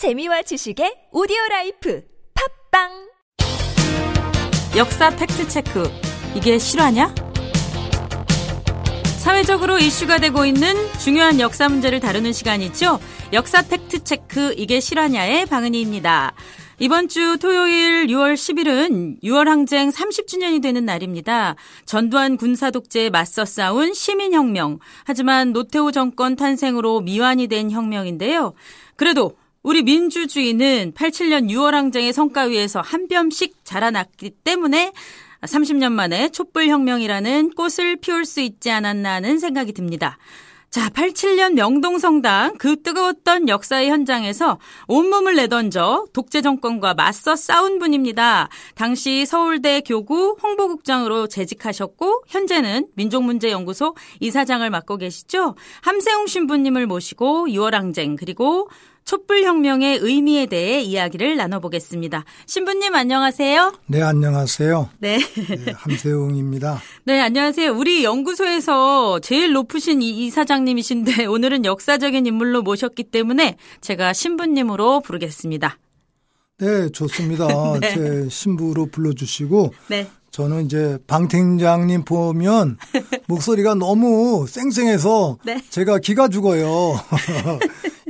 재미와 지식의 오디오 라이프 팟빵 역사 팩트 체크. 이게 실화냐? 사회적으로 이슈가 되고 있는 중요한 역사 문제를 다루는 시간이죠. 역사 팩트 체크. 이게 실화냐의 방은희입니다. 이번 주 토요일 6월 10일은 6월 항쟁 30주년이 되는 날입니다. 전두환 군사 독재에 맞서 싸운 시민혁명. 하지만 노태우 정권 탄생으로 미완이 된 혁명인데요. 그래도 우리 민주주의는 87년 6월 항쟁의 성과 위에서 한 뼘씩 자라났기 때문에 30년 만에 촛불혁명이라는 꽃을 피울 수 있지 않았나 하는 생각이 듭니다. 자, 87년 명동성당 그 뜨거웠던 역사의 현장에서 온몸을 내던져 독재 정권과 맞서 싸운 분입니다. 당시 서울대 교구 홍보국장으로 재직하셨고 현재는 민족문제연구소 이사장을 맡고 계시죠. 함세웅 신부님을 모시고 6월 항쟁 그리고 촛불혁명의 의미에 대해 이야기를 나눠보겠습니다. 신부님 안녕하세요. 네, 안녕하세요. 네. 네, 함세웅입니다. 네, 안녕하세요. 우리 연구소에서 제일 높으신 이 이사장님이신데 오늘은 역사적인 인물로 모셨기 때문에 제가 신부님으로 부르겠습니다. 네, 좋습니다. 네. 제 신부로 불러주시고 네. 저는 이제 방 팀장님 보면 목소리가 너무 쌩쌩해서 네. 제가 기가 죽어요.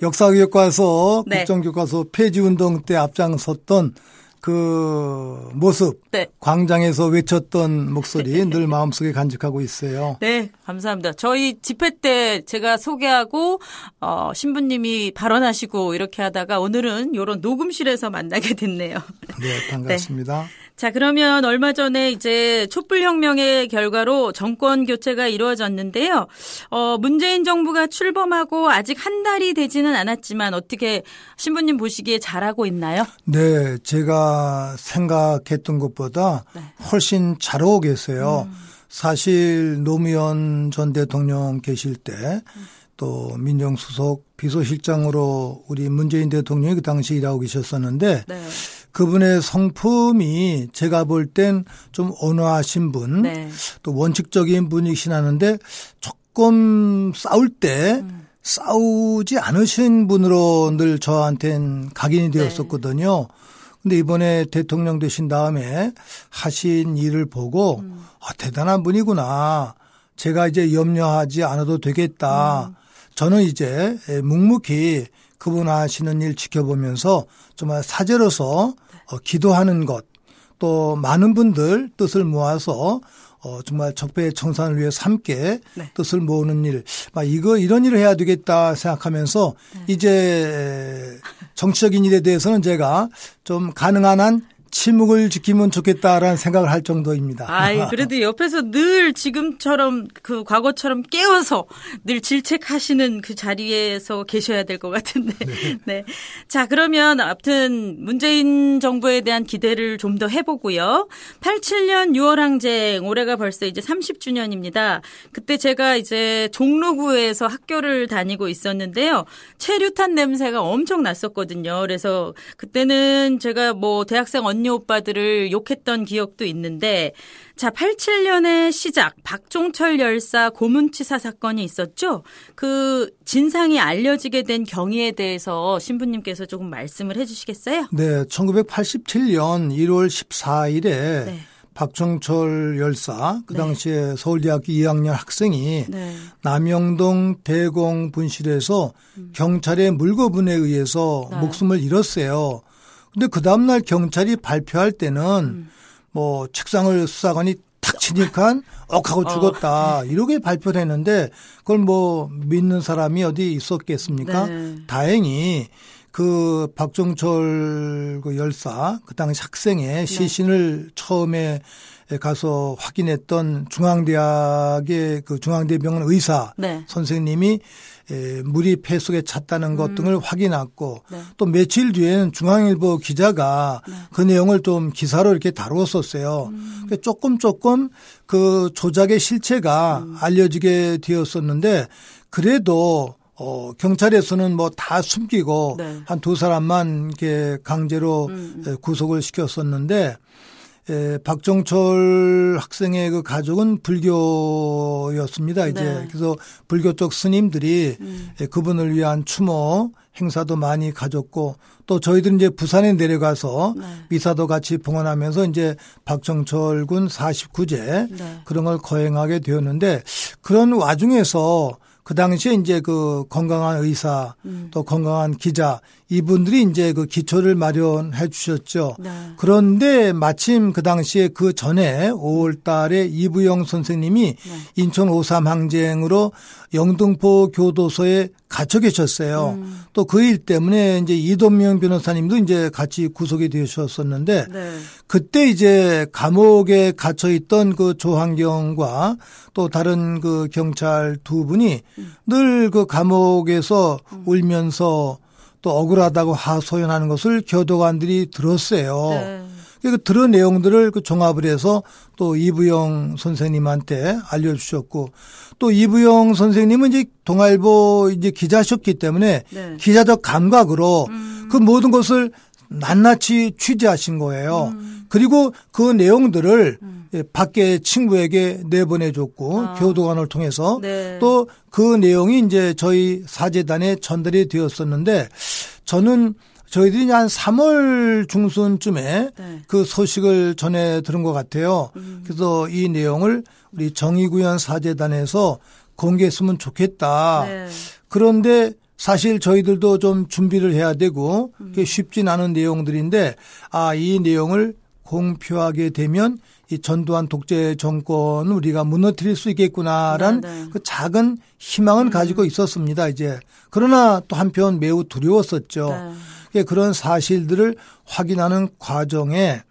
역사교과서 네. 국정교과서 폐지 운동 때 앞장섰던 그 모습 네. 광장에서 외쳤던 목소리 늘 마음속에 간직하고 있어요. 네, 감사합니다. 저희 집회 때 제가 소개하고 어, 신부님이 발언하시고 이렇게 하다가 오늘은 이런 녹음실에서 만나게 됐네요. 네, 반갑습니다. 자, 그러면 얼마 전에 이제 촛불혁명의 결과로 정권 교체가 이루어졌는데요. 어, 문재인 정부가 출범하고 아직 한 달이 되지는 않았지만 어떻게 신부님 보시기에 잘하고 있나요? 네, 제가 생각했던 것보다 네. 훨씬 잘하고 계세요. 음. 사실 노무현 전 대통령 계실 때 또 민정수석 비서실장으로 우리 문재인 대통령이 그 당시 일하고 계셨었는데 네. 그분의 성품이 제가 볼 땐 좀 온화하신 분, 네. 또 원칙적인 분이신 하는데 조금 싸울 때 음. 싸우지 않으신 분으로 늘 저한텐 각인이 네. 되었었거든요. 근데 이번에 대통령 되신 다음에 하신 일을 보고 음. 아, 대단한 분이구나. 제가 이제 염려하지 않아도 되겠다. 음. 저는 이제 묵묵히 그분 하시는 일 지켜보면서 정말 사제로서 어, 기도하는 것, 또 많은 분들 뜻을 모아서 어, 정말 적폐 청산을 위해서 함께 네. 뜻을 모으는 일, 막 이거 이런 일을 해야 되겠다 생각하면서 네. 이제 정치적인 일에 대해서는 제가 좀 가능한 한 침묵을 지키면 좋겠다라는 생각을 할 정도입니다. 아이, 그래도 옆에서 늘 지금처럼 그 과거처럼 깨워서 늘 질책하시는 그 자리에서 계셔야 될 것 같은데. 네. 자, 그러면 아무튼 문재인 정부에 대한 기대를 좀 더 해보고요. 87년 6월 항쟁, 올해가 벌써 이제 30주년입니다. 그때 제가 이제 종로구에서 학교를 다니고 있었는데요. 체류탄 냄새가 엄청 났었거든요. 그래서 그때는 제가 뭐 대학생 언니 오빠들을 욕했던 기억도 있는데 자, 87년의 시작 박종철 열사 고문치사 사건이 있었죠. 그 진상이 알려지게 된 경위에 대해서 신부님께서 조금 말씀을 해 주시겠어요? 네, 1987년 1월 14일에 네. 박정철 열사 그 네. 당시에 서울대학교 2학년 학생이 네. 남영동 대공 분실에서 경찰의 물거분에 의해서 네. 목숨을 잃었어요. 근데 그 다음날 경찰이 발표할 때는 음. 뭐 책상을 수사관이 탁 치니까 억하고 죽었다 이렇게 발표를 했는데 그걸 뭐 믿는 사람이 어디 있었겠습니까? 네. 다행히 그 박종철 그 열사 그 당시 네. 학생의 시신을 처음에 가서 확인했던 중앙대학의 그 중앙대병원 의사 네. 선생님이 에, 물이 폐 속에 찼다는 것 등을 확인했고 네. 또 며칠 뒤에는 중앙일보 기자가 그 내용을 좀 기사로 이렇게 다루었었어요. 그러니까 조금 조금 그 조작의 실체가 알려지게 되었었는데 그래도 어, 경찰에서는 뭐 다 숨기고 네. 한두 사람만 이렇게 강제로 에, 구속을 시켰었는데 에, 박정철 학생의 그 가족은 불교였습니다. 이제 네. 그래서 불교 쪽 스님들이 에, 그분을 위한 추모 행사도 많이 가졌고 또 저희들은 이제 부산에 내려가서 네. 미사도 같이 봉헌하면서 이제 박정철 군 49제 네. 그런 걸 거행하게 되었는데 그런 와중에서 그 당시에 이제 그 건강한 의사 음. 또 건강한 기자 이분들이 이제 그 기초를 마련해 주셨죠. 네. 그런데 마침 그 당시에 그 전에 5월 달에 이부영 선생님이 네. 인천 5.3 항쟁으로 영등포 교도소에 갇혀 계셨어요. 음. 또그 일 때문에 이제 이동명 변호사님도 이제 같이 구속이 되셨었는데 네. 그때 이제 감옥에 갇혀 있던 그 조한경과 또 다른 그 경찰 두 분이 음. 늘 그 감옥에서 울면서 또 억울하다고 하소연하는 것을 교도관들이 들었어요. 네. 그 들은 내용들을 그 종합을 해서 또 이부영 선생님한테 알려주셨고 또 이부영 선생님은 이제 동아일보 이제 기자셨기 때문에 네. 기자적 감각으로 음. 그 모든 것을 낱낱이 취재하신 거예요. 음. 그리고 그 내용들을 예, 밖에 친구에게 내보내줬고 아. 교도관을 통해서 네. 또그 내용이 이제 저희 사재단에 전달이 되었었는데 저는 저희들이 한 3월 중순쯤에 네. 그 소식을 전해 들은 것 같아요. 음. 그래서 이 내용을 우리 정의구현 사재단에서 공개했으면 좋겠다. 네. 그런데 사실 저희들도 좀 준비를 해야 되고 음. 그게 쉽진 않은 내용들인데 아, 이 내용을 공표하게 되면 이 전두환 독재 정권을 우리가 무너뜨릴 수 있겠구나란 네, 네. 그 작은 희망은 가지고 있었습니다, 이제. 그러나 또 한편 매우 두려웠었죠. 네. 예, 그런 사실들을 확인하는 과정에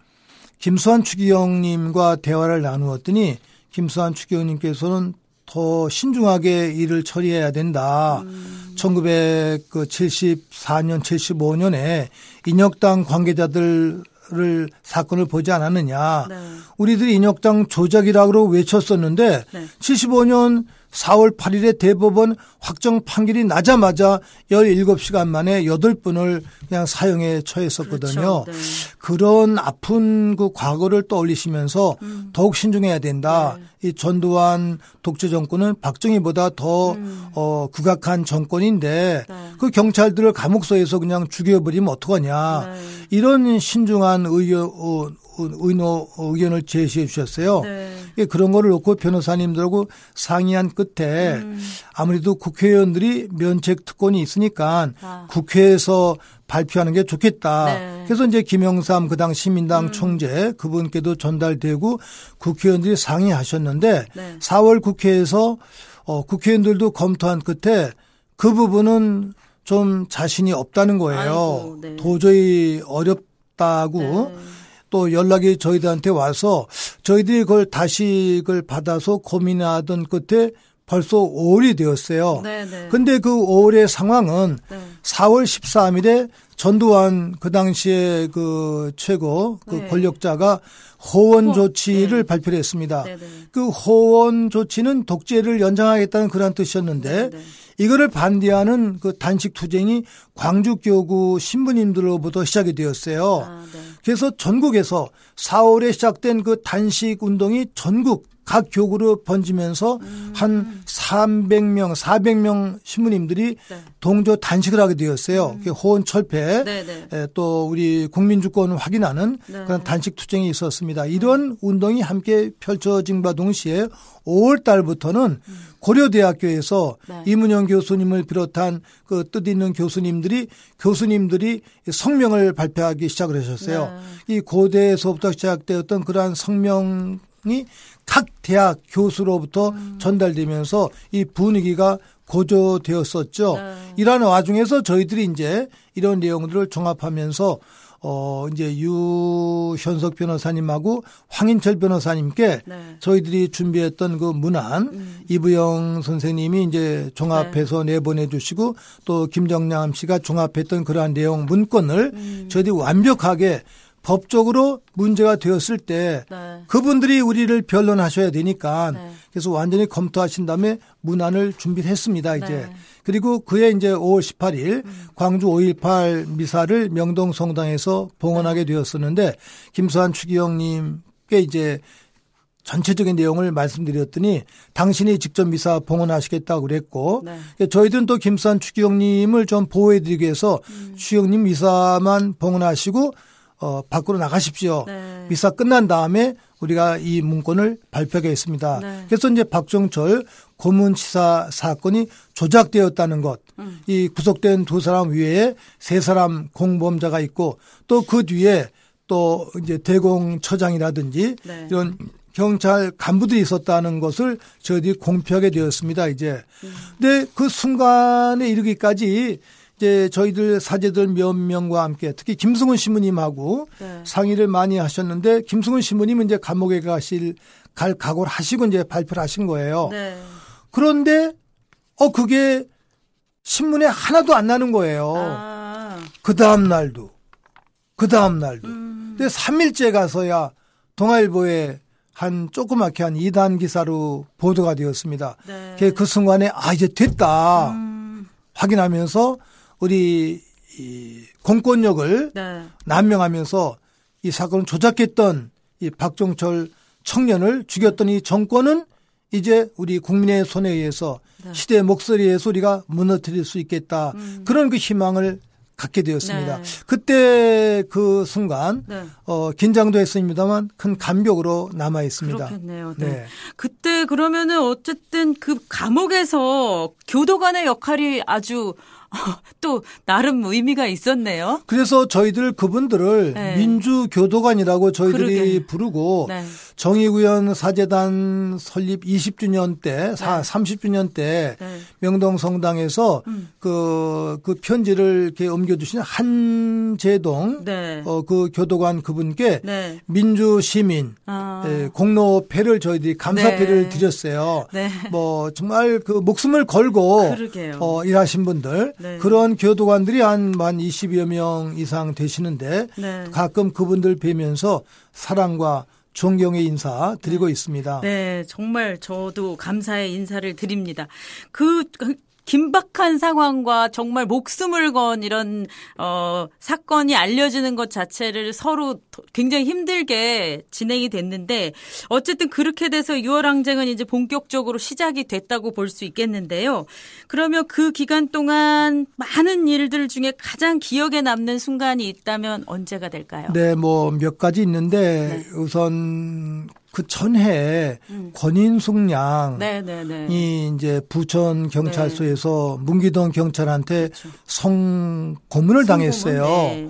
김수환 추기경님과 대화를 나누었더니 김수환 추기경님께서는 더 신중하게 일을 처리해야 된다. 음. 1974년, 75년에 인혁당 관계자들을 사건을 보지 않았느냐. 네. 우리들이 인혁당 조작이라고 외쳤었는데 네. 75년 4월 8일에 대법원 확정 판결이 나자마자 17시간 만에 8분을 그냥 사형에 처했었거든요. 그렇죠. 네. 그런 아픈 그 과거를 떠올리시면서 음. 더욱 신중해야 된다. 네. 이 전두환 독재 정권은 박정희보다 더 음. 어, 극악한 정권인데 네. 그 경찰들을 감옥소에서 그냥 죽여버리면 어떡하냐. 네. 이런 신중한 의견, 어, 의노, 의견을 제시해 주셨어요. 네. 예, 그런 거를 놓고 변호사님들하고 상의한 끝에 음. 아무래도 국회의원들이 면책 특권이 있으니까 아. 국회에서 발표하는 게 좋겠다. 네. 그래서 이제 김영삼 그 당 시민당 음. 총재 그분께도 전달되고 국회의원들이 상의하셨는데 네. 4월 국회에서 어, 국회의원들도 검토한 끝에 그 부분은 좀 자신이 없다는 거예요. 아이고, 네. 도저히 어렵다고 네. 또 연락이 저희들한테 와서 저희들이 그걸 다시 그걸 받아서 고민하던 끝에 벌써 5월이 되었어요. 네, 네. 근데 그 5월의 상황은 네. 4월 13일에 전두환 그 당시에 그 최고 그 네. 권력자가 호원 조치를 네. 발표를 했습니다. 네, 네. 그 호원 조치는 독재를 연장하겠다는 그런 뜻이었는데 네, 네. 이거를 반대하는 그 단식 투쟁이 광주 교구 신부님들로부터 시작이 되었어요. 아, 네. 그래서 전국에서 4월에 시작된 그 단식 운동이 전국 각 교구로 번지면서 음. 한 300명, 400명 신부님들이 네. 동조 단식을 하게 되었어요. 그 호원 철폐, 네, 네. 에, 또 우리 국민 주권을 확인하는 네. 그런 단식 투쟁이 있었습니다. 이런 운동이 함께 펼쳐진과 동시에 5월 달부터는 고려대학교에서 네. 이문영 교수님을 비롯한 그 뜻있는 교수님들이 교수님들이 성명을 발표하기 시작을 하셨어요. 이 고대에서부터 시작되었던 그러한 성명이 각 대학 교수로부터 전달되면서 이 분위기가 고조되었었죠. 네. 이러한 와중에서 저희들이 이제 이런 내용들을 종합하면서 어 이제 유현석 변호사님하고 황인철 변호사님께 네. 저희들이 준비했던 그 문안 음. 이부영 선생님이 이제 종합해서 내보내 주시고 또 김정남 씨가 종합했던 그러한 내용 문건을 음. 저희들이 완벽하게 법적으로 문제가 되었을 때 네. 그분들이 우리를 변론하셔야 되니까 네. 그래서 완전히 검토하신 다음에 문안을 준비를 했습니다 이제 네. 그리고 그해 이제 5월 18일 광주 5.18 미사를 명동 성당에서 봉헌하게 되었었는데 김수환 추기영님께 이제 전체적인 내용을 말씀드렸더니 당신이 직접 미사 봉헌하시겠다고 그랬고 네. 저희들은 또 김수환 추기경님을 좀 보호해드리기 위해서 음. 추기경님 미사만 봉헌하시고 어, 밖으로 나가십시오. 네. 미사 끝난 다음에 우리가 이 문건을 발표하겠습니다. 네. 그래서 이제 박종철 고문치사 사건이 조작되었다는 것, 음. 이 구속된 두 사람 외에 세 사람 공범자가 있고 또 그 뒤에 또 이제 대공처장이라든지 네. 이런 경찰 간부들이 있었다는 것을 저희들이 공표하게 되었습니다, 이제. 음. 근데 그 순간에 이르기까지 이제 저희들 사제들 몇 명과 함께 특히 김승훈 신부님하고 네. 상의를 많이 하셨는데 김승훈 신부님은 이제 감옥에 가실 갈 각오를 하시고 이제 발표를 하신 거예요. 네. 그런데 어 그게 신문에 하나도 안 나는 거예요. 아. 그 다음 날도 그 다음 날도. 음. 근데 3일째 가서야 동아일보에 한 조그맣게 한 2단 기사로 보도가 되었습니다. 네. 그- 그 순간에 아 이제 됐다 음. 확인하면서 우리 이 공권력을 네. 난명하면서 이 사건을 조작했던 이 박종철 청년을 죽였던 이 정권은 이제 우리 국민의 손에 의해서 네. 시대의 목소리에서 우리가 무너뜨릴 수 있겠다. 그런 그 희망을 갖게 되었습니다. 네. 그때 그 순간 네. 어 긴장도 했습니다만 큰 감격으로 남아 있습니다. 그렇겠네요. 네. 네. 그때 그러면은 어쨌든 그 감옥에서 교도관의 역할이 아주 또 나름 의미가 있었네요. 그래서 저희들 그분들을 네. 민주교도관이라고 저희들이 그러게. 부르고 네. 정의구현 사재단 설립 20주년 때, 사, 30주년 때 네. 명동성당에서 음. 그, 그 편지를 이렇게 옮겨주신 한재동 네. 어, 그 교도관 그분께 네. 민주시민 아. 예, 공로패를 저희들이 감사패를 네. 드렸어요. 네. 뭐 정말 그 목숨을 걸고. 어, 일하신 분들 네. 그런 교도관들이 한 만 20여 명 이상 되시는데 네. 가끔 그분들 뵈면서 사랑과 존경의 인사 드리고 있습니다. 네, 정말 저도 감사의 인사를 드립니다. 그, 그 긴박한 상황과 정말 목숨을 건 이런 어 사건이 알려지는 것 자체를 서로 더- 굉장히 힘들게 진행이 됐는데 어쨌든 그렇게 돼서 6월 항쟁은 이제 본격적으로 시작이 됐다고 볼 수 있겠는데요. 그러면 그 기간 동안 많은 일들 중에 가장 기억에 남는 순간이 있다면 언제가 될까요? 네, 뭐 몇 가지 있는데 네. 우선 그 전해 권인숙 양이 네, 네, 네. 이제 부천 경찰서에서 문기동 경찰한테 그렇죠. 성 고문을 당했어요. 네.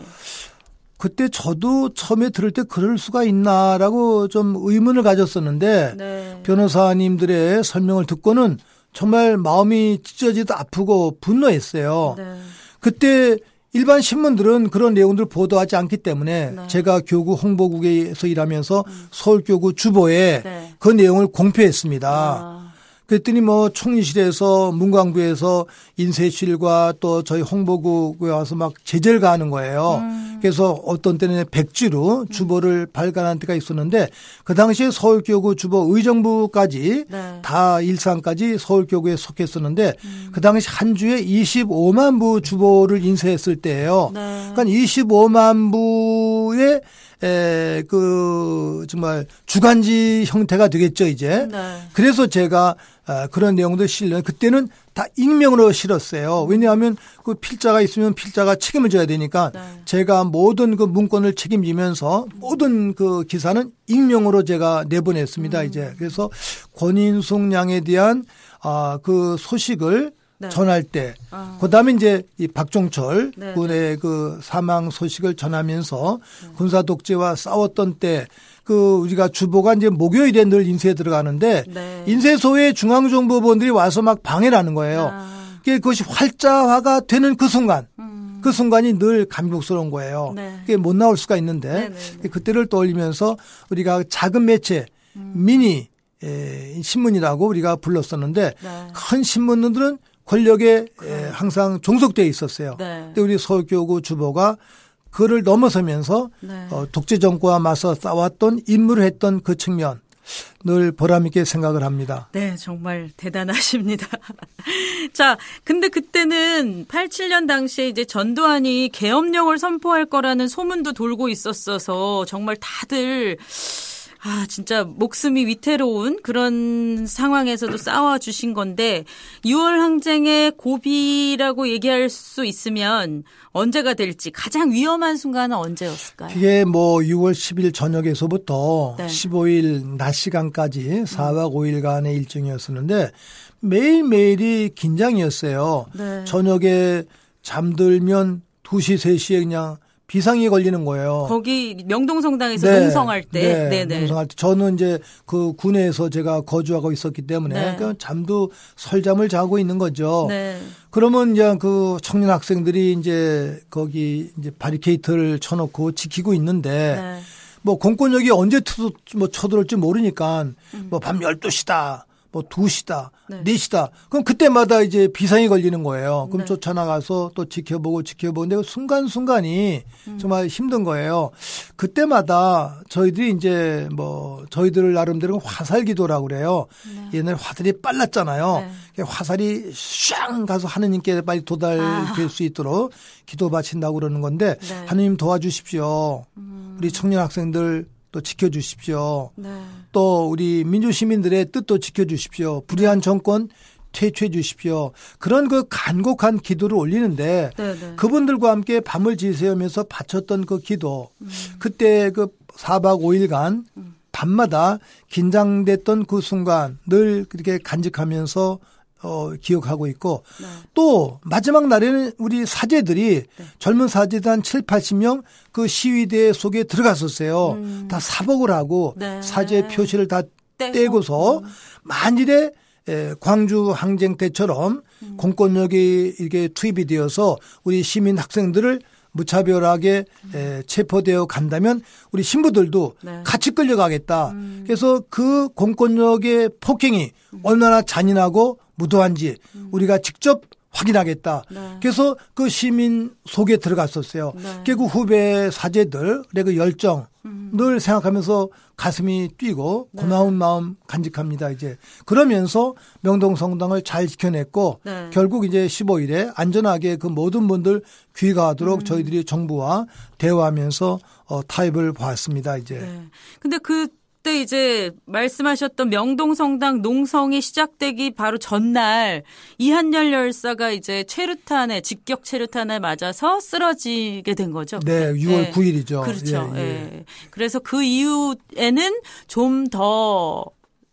그때 저도 처음에 들을 때 그럴 수가 있나라고 좀 의문을 가졌었는데 네. 변호사님들의 설명을 듣고는 정말 마음이 찢어지듯 아프고 분노했어요. 네. 그때 일반 신문들은 그런 내용들을 보도하지 않기 때문에 네. 제가 교구 홍보국에서 일하면서 서울교구 주보에 네. 그 내용을 공표했습니다. 아, 그랬더니 뭐 총리실에서 문광부에서 인쇄실과 또 저희 홍보국에 와서 막 제재를 가하는 거예요. 음. 그래서 어떤 때는 백지로 주보를 발간한 때가 있었는데 그 당시에 서울교구 주보 의정부까지 네. 다 일산까지 서울교구에 속했었는데 그 당시 한 주에 25만 부 주보를 인쇄했을 때예요. 네. 그러니까 25만 부의 에, 그, 정말 주간지 형태가 되겠죠, 이제. 네. 그래서 제가 아, 그런 내용들 실는 그때는 다 익명으로 실었어요. 왜냐하면 그 필자가 있으면 필자가 책임을 져야 되니까 네. 제가 모든 그 문건을 책임지면서 모든 그 기사는 익명으로 제가 내보냈습니다. 이제 그래서 권인숙 양에 대한 아, 그 소식을 네. 전할 때, 아. 그 다음에 이제 이 박종철 네, 군의 그 사망 소식을 전하면서 군사 독재와 싸웠던 때, 그 우리가 주보가 이제 목요일에 늘 인쇄에 들어가는데 네. 인쇄소에 중앙정보본들이 와서 막 방해를 하는 거예요. 아. 그게 그것이 활자화가 되는 그 순간, 음. 그 순간이 늘 감격스러운 거예요. 네. 그게 못 나올 수가 있는데 네, 네, 네. 그때를 떠올리면서 우리가 작은 매체 음. 미니 에, 신문이라고 우리가 불렀었는데 네. 큰 신문들은 권력에 에, 항상 종속되어 있었어요. 네. 근데 우리 서울교구 주보가 그를 넘어서면서 네. 어, 독재 정권과 맞서 싸웠던 임무를 했던 그 측면 늘 보람있게 생각을 합니다. 네, 정말 대단하십니다. 자, 근데 그때는 87년 당시에 이제 전두환이 계엄령을 선포할 거라는 소문도 돌고 있었어서 정말 다들 아, 진짜 목숨이 위태로운 그런 상황에서도 싸워주신 건데, 6월 항쟁의 고비라고 얘기할 수 있으면 언제가 될지 가장 위험한 순간은 언제였을까요? 그게 뭐 6월 10일 저녁에서부터 네. 15일 낮 시간까지 4박 5일간의 일정이었었는데 매일매일이 긴장이었어요. 네. 저녁에 잠들면 2시, 3시에 그냥 비상이 걸리는 거예요. 거기 명동성당에서 농성할 때. 네, 네네. 농성할 때. 저는 이제 그 군에서 제가 거주하고 있었기 때문에 네. 그러니까 잠도 설잠을 자고 있는 거죠. 네. 그러면 이제 그 청년 학생들이 이제 거기 이제 바리케이트를 쳐놓고 지키고 있는데 네. 뭐 공권력이 언제 투, 뭐 쳐들어올지 모르니까 음. 뭐 밤 12시다. 뭐 2시다. 네. 4시다. 그럼 그때마다 이제 비상이 걸리는 거예요. 그럼 네. 쫓아나가서 또 지켜보고 지켜보는데 그 순간순간이 음. 정말 힘든 거예요. 그때마다 저희들이 이제 뭐 저희들 나름대로 화살 기도라고 그래요. 옛날에 화살이 빨랐잖아요. 네. 화살이 샹 가서 하느님께 빨리 도달될 아. 수 있도록 기도 바친다고 그러는 건데 네. 음. 하느님 도와주십시오. 우리 청년 학생들 또 지켜주십시오. 네. 또 우리 민주 시민들의 뜻도 지켜주십시오. 불의한 정권 퇴출해 주십시오. 그런 그 간곡한 기도를 올리는데 네네. 그분들과 함께 밤을 지새우면서 바쳤던 그 기도 그때 그 4박 5일간 밤마다 긴장됐던 그 순간 늘 그렇게 간직하면서 어, 기억하고 있고 네. 또 마지막 날에는 우리 사제들이 젊은 사제들 한 7, 80명 그 시위대 속에 들어갔었어요. 다 사복을 하고 네. 사제 표시를 다 떼고. 떼고서 만일에 에, 광주 항쟁 때처럼 공권력이 이게 투입이 되어서 우리 시민 학생들을 무차별하게 에, 체포되어 간다면 우리 신부들도 네. 같이 끌려가겠다. 그래서 그 공권력의 폭행이 얼마나 잔인하고 무도한지 우리가 직접 확인하겠다. 네. 그래서 그 시민 속에 들어갔었어요. 네. 그리고 후배 사제들의 그 열정 늘 생각하면서 가슴이 뛰고 네. 고마운 마음 간직합니다. 이제 그러면서 명동 성당을 잘 지켜냈고 네. 결국 이제 15일에 안전하게 그 모든 분들 음. 귀가하도록 저희들이 정부와 대화하면서 어, 타협을 보았습니다. 이제 네. 근데 그 때 이제 말씀하셨던 명동성당 농성이 시작되기 바로 전날 이한열 열사가 이제 최루탄에 직격 최루탄에 맞아서 쓰러지게 된 거죠. 네, 6월 9일이죠. 그렇죠. 예, 예, 예. 그래서 그 이후에는 좀 더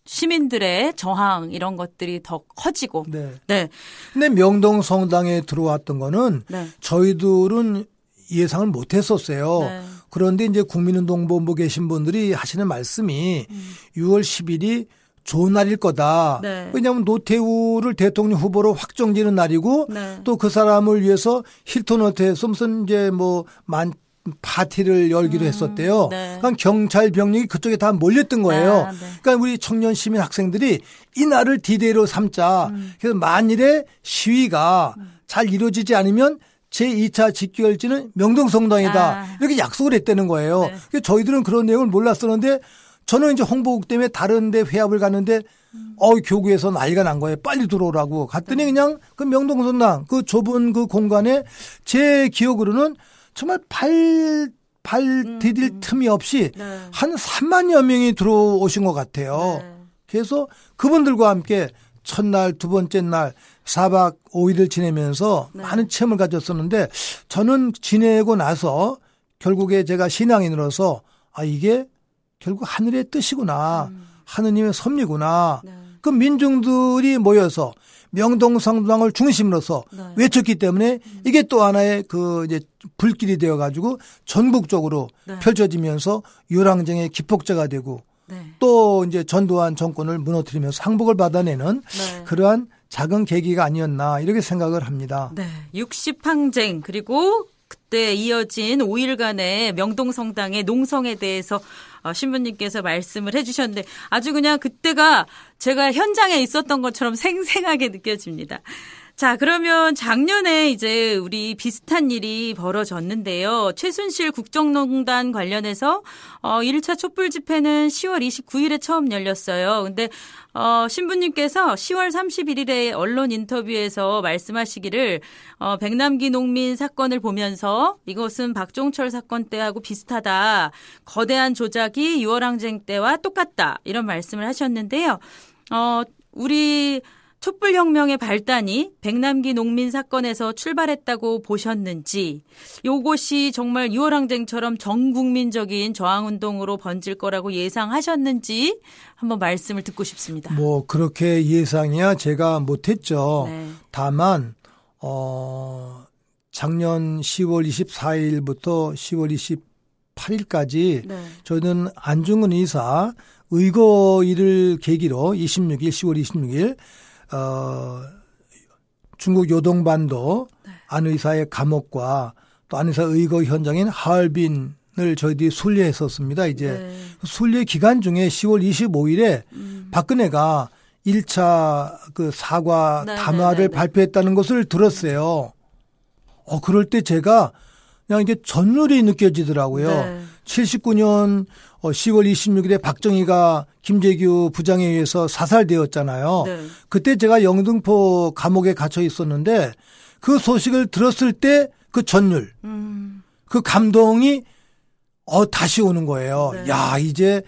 시민들의 저항 이런 것들이 더 커지고. 네. 네. 근데 명동 성당에 들어왔던 거는 네. 저희들은 예상을 못 했었어요. 네. 그런데 이제 국민운동본부 계신 분들이 하시는 말씀이 6월 10일이 좋은 날일 거다. 네. 왜냐하면 노태우를 대통령 후보로 확정짓는 날이고 네. 또 그 사람을 위해서 힐튼 호텔에서 무슨 이제 뭐만 파티를 열기로 했었대요. 네. 그러니까 경찰 병력이 그쪽에 다 몰렸던 거예요. 아, 네. 그러니까 우리 청년 시민 학생들이 이 날을 디데이로 삼자. 음. 그래서 만일에 시위가 잘 이루어지지 않으면 제2차 집결지는 명동성당이다. 아. 이렇게 약속을 했다는 거예요. 네. 그래서 저희들은 그런 내용을 몰랐었는데 저는 이제 홍보국 때문에 다른 데 회합을 갔는데 어 교구에서 난리가 난 거예요. 빨리 들어오라고. 갔더니 네. 그냥 그 명동성당 그 좁은 그 공간에 제 기억으로는 정말 발, 발 디딜 틈이 없이 음. 네. 한 3만여 명이 들어오신 것 같아요. 네. 그래서 그분들과 함께 첫날, 두 번째 날 4박 5일을 지내면서 네. 많은 체험을 가졌었는데 저는 지내고 나서 결국에 제가 신앙인으로서 아, 이게 결국 하늘의 뜻이구나. 하느님의 섭리구나. 음. 네. 그 민중들이 모여서 명동성당을 중심으로서 네. 외쳤기 때문에 이게 또 하나의 그 이제 불길이 되어 가지고 전국적으로 네. 펼쳐지면서 유랑쟁의 기폭제가 되고 네. 또 이제 전두환 정권을 무너뜨리면서 항복을 받아내는 네. 그러한 작은 계기가 아니었나 이렇게 생각을 합니다. 네. 60항쟁 그리고 그때 이어진 5일간의 명동성당의 농성에 대해서 어, 신부님께서 말씀을 해주셨는데 아주 그냥 그때가 제가 현장에 있었던 것처럼 생생하게 느껴집니다. 자, 그러면 작년에 이제 우리 비슷한 일이 벌어졌는데요. 최순실 국정농단 관련해서 어 1차 촛불 집회는 10월 29일에 처음 열렸어요. 근데 어 신부님께서 10월 31일에 언론 인터뷰에서 말씀하시기를 어 백남기 농민 사건을 보면서 이것은 박종철 사건 때하고 비슷하다. 거대한 조작이 6월 항쟁 때와 똑같다. 이런 말씀을 하셨는데요. 어 우리 촛불혁명의 발단이 백남기 농민 사건에서 출발했다고 보셨는지, 요것이 정말 6월 항쟁처럼 전 국민적인 저항운동으로 번질 거라고 예상하셨는지 한번 말씀을 듣고 싶습니다. 뭐 그렇게 예상이야 제가 못했죠. 네. 다만 어 작년 10월 24일부터 10월 28일까지 네. 저는 안중근 의사 의거일을 계기로 26일 10월 26일 어 중국 요동반도 안 의사의 감옥과 또 안 의사 의거 현장인 하얼빈을 저희들이 순례했었습니다. 이제 네. 순례 기간 중에 10월 25일에 음. 박근혜가 1차 그 사과 네, 담화를 네, 네, 네. 발표했다는 것을 들었어요. 어, 그럴 때 제가 그냥 이게 전율이 느껴지더라고요. 네. 79년 10월 26일에 박정희가 김재규 부장에 의해서 사살되었잖아요. 네. 그때 제가 영등포 감옥에 갇혀 있었는데 그 소식을 들었을 때 그 전율, 음. 그 감동이 어 다시 오는 거예요. 네. 야 이제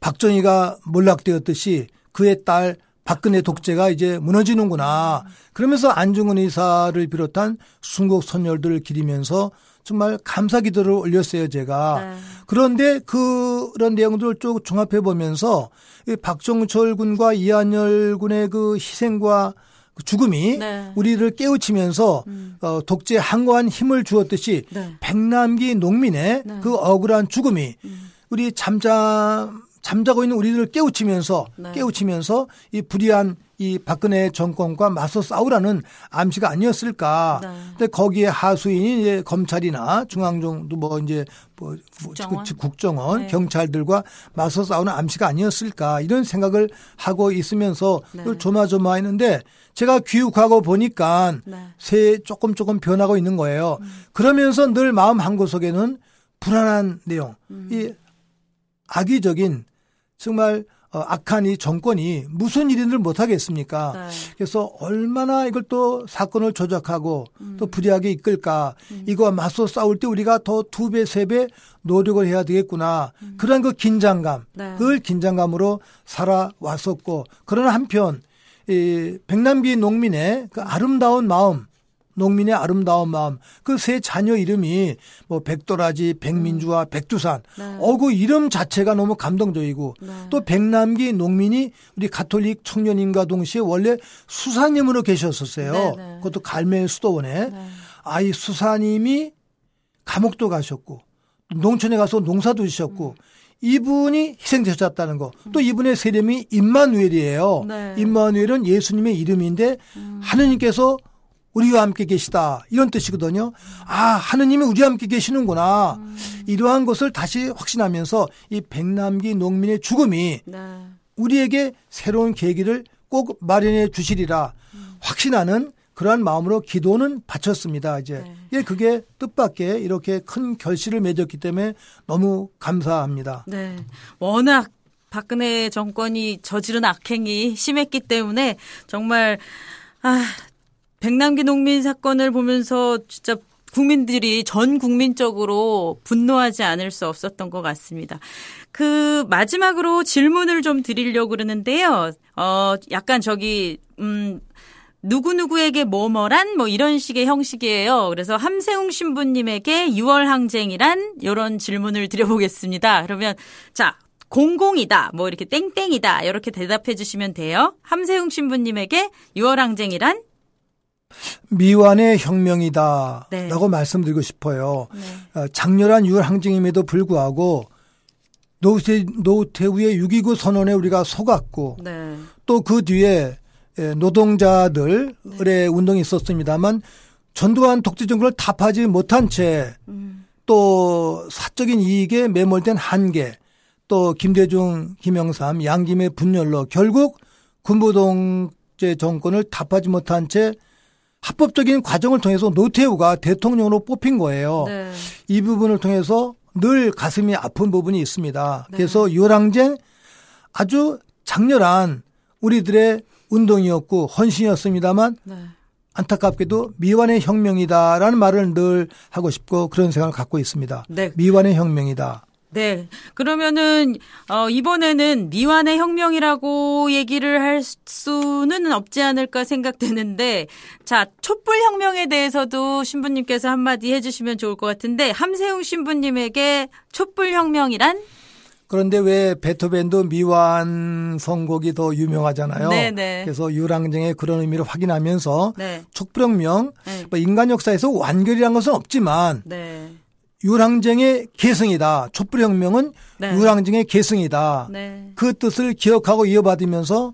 박정희가 몰락되었듯이 그의 딸 박근혜 독재가 이제 무너지는구나. 그러면서 안중근 의사를 비롯한 순국 선열들을 기리면서 정말 감사 기도를 올렸어요, 제가. 네. 그런데 그런 내용들을 쭉 종합해 보면서 이 박정철 군과 이한열 군의 그 희생과 그 죽음이 네. 우리를 깨우치면서 어, 독재 항거한 힘을 주었듯이 네. 백남기 농민의 네. 그 억울한 죽음이 우리 잠잠 잠자고 있는 우리들을 깨우치면서 네. 깨우치면서 이 불의한 이 박근혜 정권과 맞서 싸우라는 암시가 아니었을까. 네. 근데 거기에 하수인이 이제 검찰이나 중앙정도 뭐 이제 뭐, 뭐 국정원. 그 국정원 네. 경찰들과 맞서 싸우는 암시가 아니었을까 이런 생각을 하고 있으면서 네. 늘 조마조마했는데 제가 귀국하고 보니까 네. 음. 새 조금 조금 변하고 있는 거예요. 그러면서 늘 마음 한 구석에는 불안한 내용, 음. 이 악의적인 정말 어, 악한 이 정권이 무슨 일인들 못하겠습니까? 네. 그래서 얼마나 이걸 또 사건을 조작하고 음. 또 불이하게 이끌까 이거와 맞서 싸울 때 우리가 더 두 배, 세 배 노력을 해야 되겠구나. 그런 그 긴장감, 음. 네. 그걸 긴장감으로 살아왔었고 그러나 한편 이 백남기 농민의 그 아름다운 마음 농민의 아름다운 마음 그 세 자녀 이름이 뭐 백도라지 백민주와 백두산 네. 어그 이름 자체가 너무 감동적이고 네. 또 백남기 농민이 우리 가톨릭 청년인과 동시에 원래 수사님으로 계셨었어요. 네, 네. 그것도 갈멜 수도원에 네. 아이 수사님이 감옥도 가셨고 농촌에 가서 농사도 지셨고 이분이 희생되셨다는 거. 또 이분의 세례명이 임마누엘이에요. 네. 임마누엘은 예수님의 이름인데 하느님께서 우리와 함께 계시다 이런 뜻이거든요. 아 하느님이 우리와 함께 계시는구나. 이러한 것을 다시 확신하면서 이 백남기 농민의 죽음이 네. 우리에게 새로운 계기를 꼭 마련해 주시리라 확신하는 그러한 마음으로 기도는 바쳤습니다. 이제 네. 예, 그게 뜻밖의 이렇게 큰 결실을 맺었기 때문에 너무 감사합니다. 네. 워낙 박근혜 정권이 저지른 악행이 심했기 때문에 정말 아 백남기 농민 사건을 보면서 진짜 국민들이 전 국민적으로 분노하지 않을 수 없었던 것 같습니다. 그 마지막으로 질문을 좀 드리려고 그러는데요. 어 약간 저기 음 누구누구에게 뭐뭐란 뭐 이런 식의 형식이에요. 그래서 함세웅 신부님에게 6월 항쟁이란 이런 질문을 드려보겠습니다. 그러면 자 공공이다 뭐 이렇게 땡땡이다 이렇게 대답해 주시면 돼요. 함세웅 신부님에게 6월 항쟁이란 미완의 혁명이다라고 네. 말씀드리고 싶어요. 네. 어, 장렬한 유월 항쟁임에도 불구하고 노태, 노태우의 6.29 선언에 우리가 속았고 네. 또그 뒤에 예, 노동자들의 운동이 있었습니다만 전두환 독재 정권을 타파하지 못한 채 또 사적인 이익에 매몰된 한계 또 김대중, 김영삼, 양김의 분열로 결국 군부동제 정권을 타파하지 못한 채 합법적인 과정을 통해서 노태우가 대통령으로 뽑힌 거예요. 네. 이 부분을 통해서 늘 가슴이 아픈 부분이 있습니다. 네. 그래서 유월항쟁 아주 장렬한 우리들의 운동이었고 헌신이었습니다만 네. 안타깝게도 미완의 혁명이다라는 말을 늘 하고 싶고 그런 생각을 갖고 있습니다. 네. 미완의 혁명이다. 네. 그러면은 어 이번에는 미완의 혁명이라고 얘기를 할 수는 없지 않을까 생각되는데 자, 촛불 혁명에 대해서도 신부님께서 한마디 해 주시면 좋을 것 같은데 함세웅 신부님에게 촛불 혁명이란 그런데 왜 베토벤도 미완 선곡이 더 유명하잖아요. 네네. 네. 그래서 유랑쟁의 그런 의미를 확인하면서 네. 촛불혁명 네. 뭐 인간 역사에서 완결이란 것은 없지만 네. 유랑쟁의 계승이다. 촛불혁명은 네. 유랑쟁의 계승이다. 네. 그 뜻을 기억하고 이어받으면서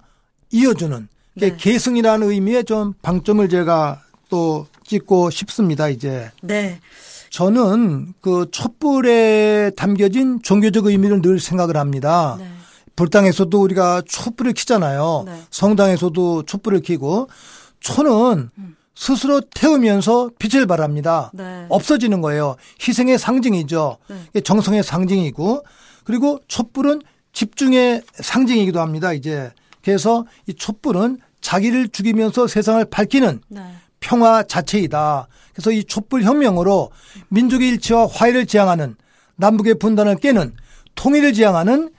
이어주는 네. 계승이라는 의미에 좀 방점을 제가 또 찍고 싶습니다. 이제. 네. 저는 그 촛불에 담겨진 종교적 의미를 늘 생각을 합니다. 네. 불당에서도 우리가 촛불을 켜잖아요. 네. 성당에서도 촛불을 켜고 초는 음. 스스로 태우면서 빛을 발합니다. 네. 없어지는 거예요. 희생의 상징이죠. 네. 정성의 상징이고 그리고 촛불은 집중의 상징이기도 합니다. 이제 그래서 이 촛불은 자기를 죽이면서 세상을 밝히는 네. 평화 자체이다. 그래서 이 촛불 혁명으로 민족의 일치와 화해를 지향하는 남북의 분단을 깨는 통일을 지향하는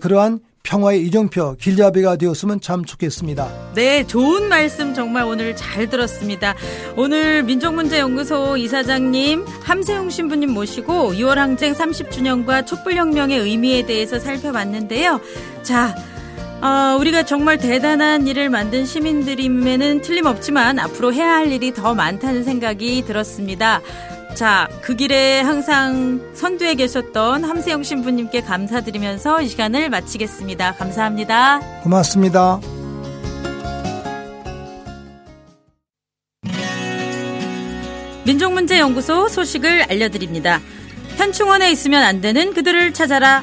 그러한 평화의 이정표 길잡이가 되었으면 참 좋겠습니다. 네, 좋은 말씀 정말 오늘 잘 들었습니다. 오늘 민족문제연구소 이사장님 함세웅 신부님 모시고 6월 항쟁 30주년과 촛불혁명의 의미에 대해서 살펴봤는데요. 자, 어, 우리가 정말 대단한 일을 만든 시민들임에는 틀림없지만 앞으로 해야 할 일이 더 많다는 생각이 들었습니다. 자, 그 길에 항상 선두에 계셨던 함세영 신부님께 감사드리면서 이 시간을 마치겠습니다. 감사합니다. 고맙습니다. 민족문제연구소 소식을 알려드립니다. 현충원에 있으면 안 되는 그들을 찾아라.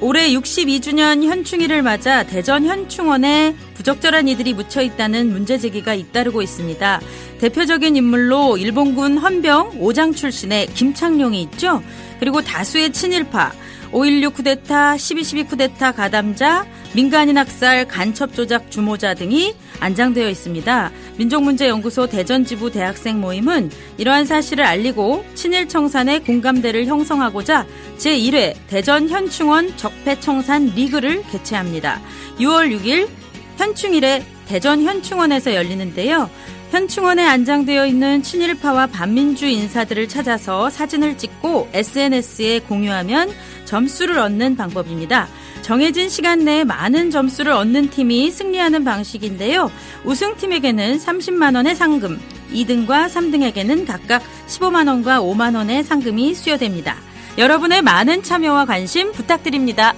올해 62주년 현충일을 맞아 대전 현충원에 부적절한 이들이 묻혀 있다는 문제 제기가 잇따르고 있습니다. 대표적인 인물로 일본군 헌병 5장 출신의 김창룡이 있죠. 그리고 다수의 친일파, 5.16 쿠데타, 12.12 쿠데타 가담자, 민간인 학살, 간첩 조작 주모자 등이 안장되어 있습니다. 민족문제연구소 대전지부 대학생 모임은 이러한 사실을 알리고 친일 청산의 공감대를 형성하고자 제1회 대전 현충원 적폐청산 리그를 개최합니다. 6월 6일 현충일에 대전 현충원에서 열리는데요. 현충원에 안장되어 있는 친일파와 반민주 인사들을 찾아서 사진을 찍고 SNS에 공유하면 점수를 얻는 방법입니다. 정해진 시간 내에 많은 점수를 얻는 팀이 승리하는 방식인데요. 우승팀에게는 30만원의 상금, 2등과 3등에게는 각각 15만원과 5만원의 상금이 수여됩니다. 여러분의 많은 참여와 관심 부탁드립니다.